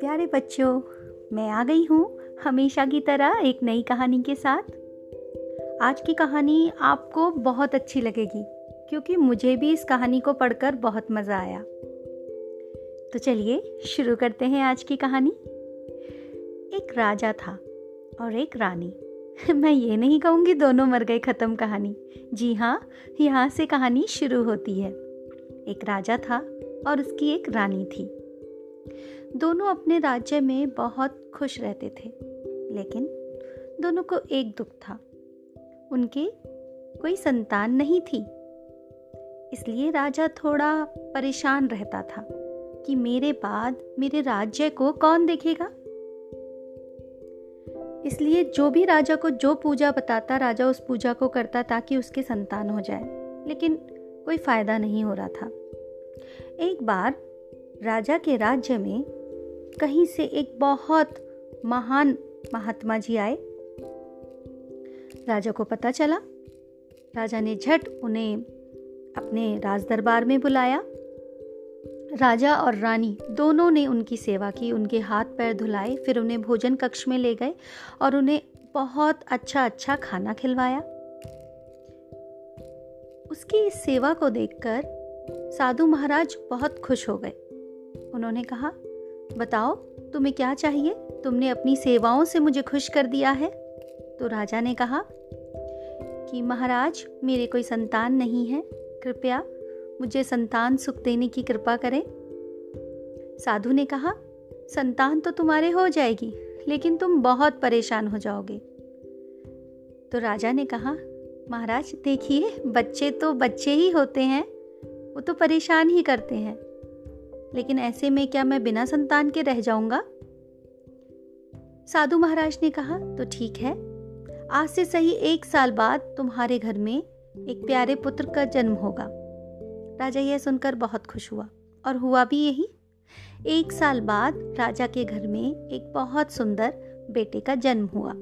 प्यारे बच्चों, मैं आ गई हूँ हमेशा की तरह एक नई कहानी के साथ। आज की कहानी आपको बहुत अच्छी लगेगी, क्योंकि मुझे भी इस कहानी को पढ़कर बहुत मज़ा आया। तो चलिए शुरू करते हैं आज की कहानी। एक राजा था और एक रानी। मैं ये नहीं कहूँगी दोनों मर गए ख़त्म कहानी। जी हाँ यहाँ से कहानी शुरू होती है। एक राजा था और उसकी एक रानी थी। दोनों अपने राज्य में बहुत खुश रहते थे, लेकिन दोनों को एक दुख था। उनके कोई संतान नहीं थी। इसलिए राजा थोड़ा परेशान रहता था कि मेरे बाद मेरे राज्य को कौन देखेगा? इसलिए जो भी राजा को जो पूजा बताता, राजा उस पूजा को करता ताकि उसके संतान हो जाए। लेकिन कोई फ़ायदा नहीं हो रहा था। एक बार राजा के राज्य में कहीं से एक बहुत महान महात्मा जी आए। राजा को पता चला। राजा ने झट उन्हें अपने राज दरबार में बुलाया। राजा और रानी दोनों ने उनकी सेवा की, उनके हाथ पैर धुलाए, फिर उन्हें भोजन कक्ष में ले गए और उन्हें बहुत अच्छा अच्छा खाना खिलवाया। उसकी इस सेवा को देखकर साधु महाराज बहुत खुश हो गए। उन्होंने कहा, बताओ, तुम्हें क्या चाहिए? तुमने अपनी सेवाओं से मुझे खुश कर दिया है। तो राजा ने कहा, कि महाराज, मेरे कोई संतान नहीं है, कृपया मुझे संतान सुख देने की कृपा करें। साधु ने कहा, संतान तो तुम्हारे हो जाएगी, लेकिन तुम बहुत परेशान हो जाओगे। तो राजा ने कहा, महाराज, देखिए, बच्चे तो बच्चे ही होते हैं, वो तो परेशान ही करते हैं। लेकिन ऐसे में क्या मैं बिना संतान के रह जाऊँगा? साधु महाराज ने कहा तो ठीक है, आज से सही एक साल बाद तुम्हारे घर में एक प्यारे पुत्र का जन्म होगा। राजा यह सुनकर बहुत खुश हुआ और हुआ भी यही। एक साल बाद राजा के घर में एक बहुत सुंदर बेटे का जन्म हुआ।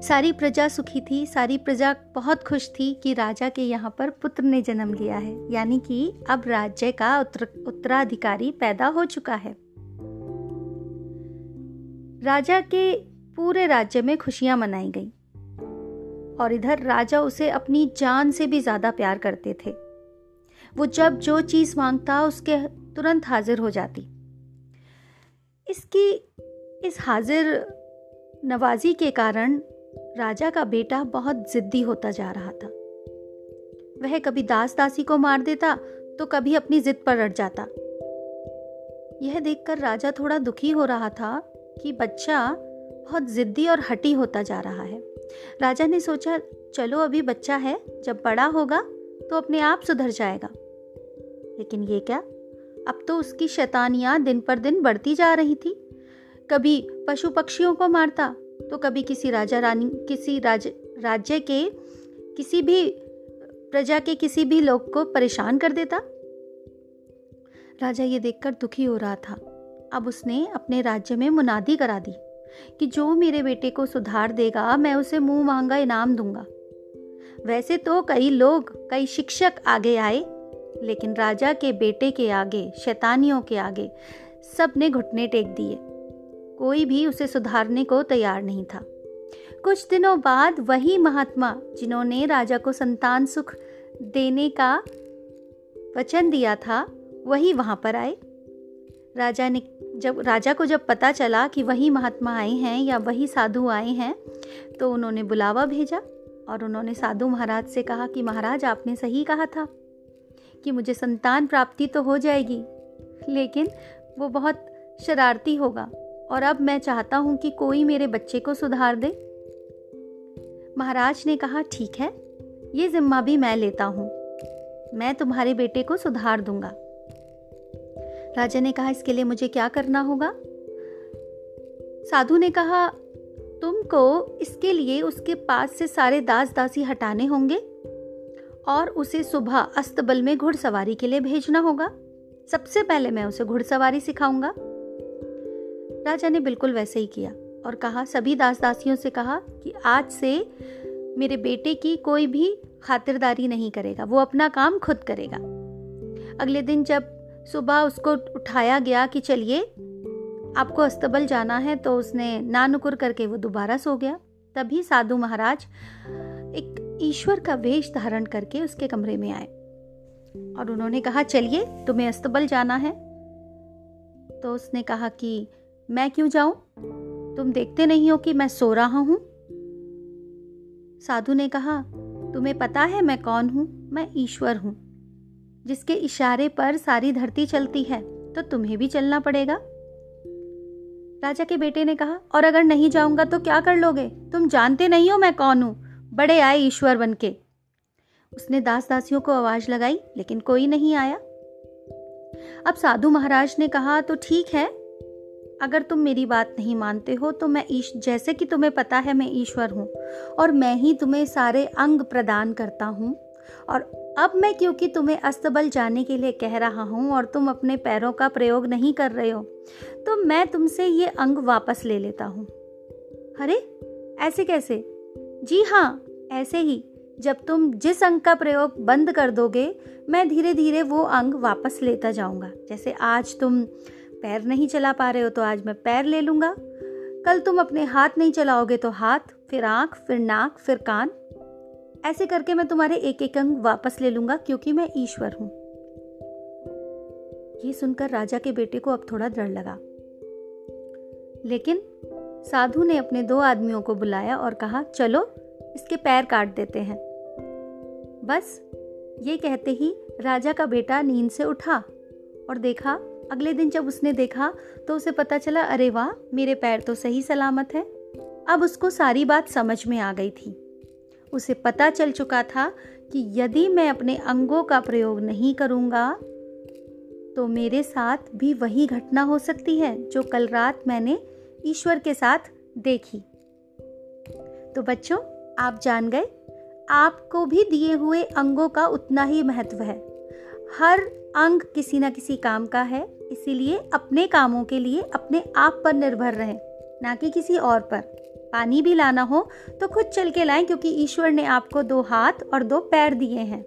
सारी प्रजा सुखी थी सारी प्रजा बहुत खुश थी कि राजा के यहाँ पर पुत्र ने जन्म लिया है यानी कि अब राज्य का उत्तर, उत्तराधिकारी पैदा हो चुका है। राजा के पूरे राज्य में खुशियाँ मनाई गई और इधर राजा उसे अपनी जान से भी ज़्यादा प्यार करते थे। वो जब जो चीज़ माँगता उसके तुरंत हाजिर हो जाती। इसकी, इस हाजिर नवाजी के कारण राजा का बेटा बहुत जिद्दी होता जा रहा था। वह कभी दास दासी को मार देता तो कभी अपनी जिद पर अड़ जाता। यह देखकर राजा थोड़ा दुखी हो रहा था कि बच्चा बहुत जिद्दी और हटी होता जा रहा है। राजा ने सोचा, चलो अभी बच्चा है, जब बड़ा होगा तो अपने आप सुधर जाएगा। लेकिन ये क्या? अब तो उसकी शैतानियाँ दिन पर दिन बढ़ती जा रही थी। कभी पशु पक्षियों को मारता तो कभी किसी राजा रानी, किसी राज, राज्य के किसी भी, प्रजा के किसी भी लोग को परेशान कर देता। राजा ये देखकर दुखी हो रहा था। अब उसने अपने राज्य में मुनादी करा दी कि जो मेरे बेटे को सुधार देगा, मैं उसे मुँह मांगा इनाम दूँगा। वैसे तो कई लोग, कई शिक्षक आगे आए लेकिन राजा के बेटे के आगे, शैतानियों के आगे सबने घुटने टेक दिए। कोई भी उसे सुधारने को तैयार नहीं था। कुछ दिनों बाद वही महात्मा, जिन्होंने राजा को संतान सुख देने का वचन दिया था, वही वहाँ पर आए। राजा ने, जब, राजा को जब पता चला कि वही महात्मा आए हैं या वही साधु आए हैं तो उन्होंने बुलावा भेजा और उन्होंने साधु महाराज से कहा कि महाराज, आपने सही कहा था। कि मुझे संतान प्राप्ति तो हो जाएगी, लेकिन वो बहुत शरारती होगा और अब मैं चाहता हूँ कि कोई मेरे बच्चे को सुधार दे। महाराज ने कहा, ठीक है, ये जिम्मा भी मैं लेता हूँ। मैं तुम्हारे बेटे को सुधार दूँगा। राजा ने कहा, इसके लिए मुझे क्या करना होगा? साधु ने कहा, तुमको इसके लिए उसके पास से सारे दास दासी हटाने होंगे और उसे सुबह अस्तबल में घुड़सवारी के लिए भेजना होगा। सबसे पहले मैं उसे घुड़सवारी सिखाऊँगा। राजा ने बिल्कुल वैसे ही किया और कहा, सभी दास दासियों से कहा कि आज से मेरे बेटे की कोई भी खातिरदारी नहीं करेगा, वो अपना काम खुद करेगा। अगले दिन जब सुबह उसको उठाया गया कि चलिए, आपको अस्तबल जाना है तो उसने नानुकुर करके वो दोबारा सो गया। तभी साधु महाराज एक ईश्वर का वेश धारण करके उसके कमरे में आए। और उन्होंने कहा, चलिए, तुम्हें अस्तबल जाना है। तो उसने कहा कि, मैं क्यों जाऊँ? तुम देखते नहीं हो कि मैं सो रहा हूँ? साधु ने कहा, तुम्हें पता है मैं कौन हूँ? मैं ईश्वर हूँ। जिसके इशारे पर सारी धरती चलती है तो तुम्हें भी चलना पड़ेगा। राजा के बेटे ने कहा, और अगर नहीं जाऊँगा तो क्या कर लोगे? तुम जानते नहीं हो मैं कौन हूँ। बड़े आए ईश्वर बन के उसने दास दासियों को आवाज़ लगाई, लेकिन कोई नहीं आया। अब साधु महाराज ने कहा तो ठीक है। अगर तुम मेरी बात नहीं मानते हो तो मैं ईश, जैसे कि तुम्हें पता है, मैं ईश्वर हूँ। और मैं ही तुम्हें सारे अंग प्रदान करता हूँ। और अब मैं क्योंकि तुम्हें अस्तबल जाने के लिए कह रहा हूँ, और तुम अपने पैरों का प्रयोग नहीं कर रहे हो तो मैं तुमसे ये अंग वापस ले लेता हूँ। अरे, ऐसे कैसे? जी हाँ ऐसे ही, जब तुम जिस अंग का प्रयोग बंद कर दोगे, मैं धीरे धीरे वो अंग वापस लेता जाऊँगा। जैसे आज तुम पैर नहीं चला पा रहे हो तो आज मैं पैर ले लूँगा। कल तुम अपने हाथ नहीं चलाओगे तो हाथ, फिर आँख, फिर नाक, फिर कान। ऐसे करके मैं तुम्हारे एक एक अंग वापस ले लूँगा, क्योंकि मैं ईश्वर हूँ। ये सुनकर राजा के बेटे को अब थोड़ा डर लगा। लेकिन साधु ने अपने दो आदमियों को बुलाया और कहा, चलो, इसके पैर काट देते हैं। बस, ये कहते ही राजा का बेटा नींद से उठा और देखा, अगले दिन जब उसने देखा तो उसे पता चला, अरे वाह, मेरे पैर तो सही सलामत है। अब उसको सारी बात समझ में आ गई थी। उसे पता चल चुका था कि यदि मैं अपने अंगों का प्रयोग नहीं करूँगा तो मेरे साथ भी वही घटना हो सकती है जो कल रात मैंने ईश्वर के साथ देखी। तो बच्चों, आप जान गए, आपको भी दिए हुए अंगों का उतना ही महत्व है। हर अंग किसी ना किसी काम का है, इसीलिए अपने कामों के लिए अपने आप पर निर्भर रहें, ना कि किसी और पर। पानी भी लाना हो तो खुद चल के लाएँ, क्योंकि ईश्वर ने आपको दो हाथ और दो पैर दिए हैं।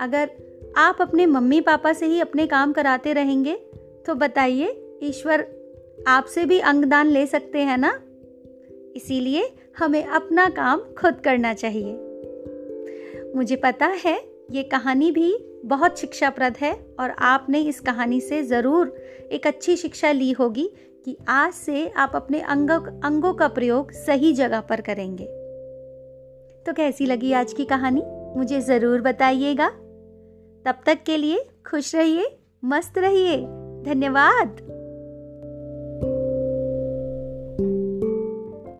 अगर आप अपने मम्मी पापा से ही अपने काम कराते रहेंगे तो बताइए, ईश्वर आपसे भी अंगदान ले सकते हैं ना? इसीलिए हमें अपना काम खुद करना चाहिए। मुझे पता है ये कहानी भी बहुत शिक्षाप्रद है और आपने इस कहानी से ज़रूर एक अच्छी शिक्षा ली होगी कि आज से आप अपने अंगों अंगों का प्रयोग सही जगह पर करेंगे। तो कैसी लगी आज की कहानी? मुझे ज़रूर बताइएगा। तब तक के लिए खुश रहिए, मस्त रहिए। धन्यवाद!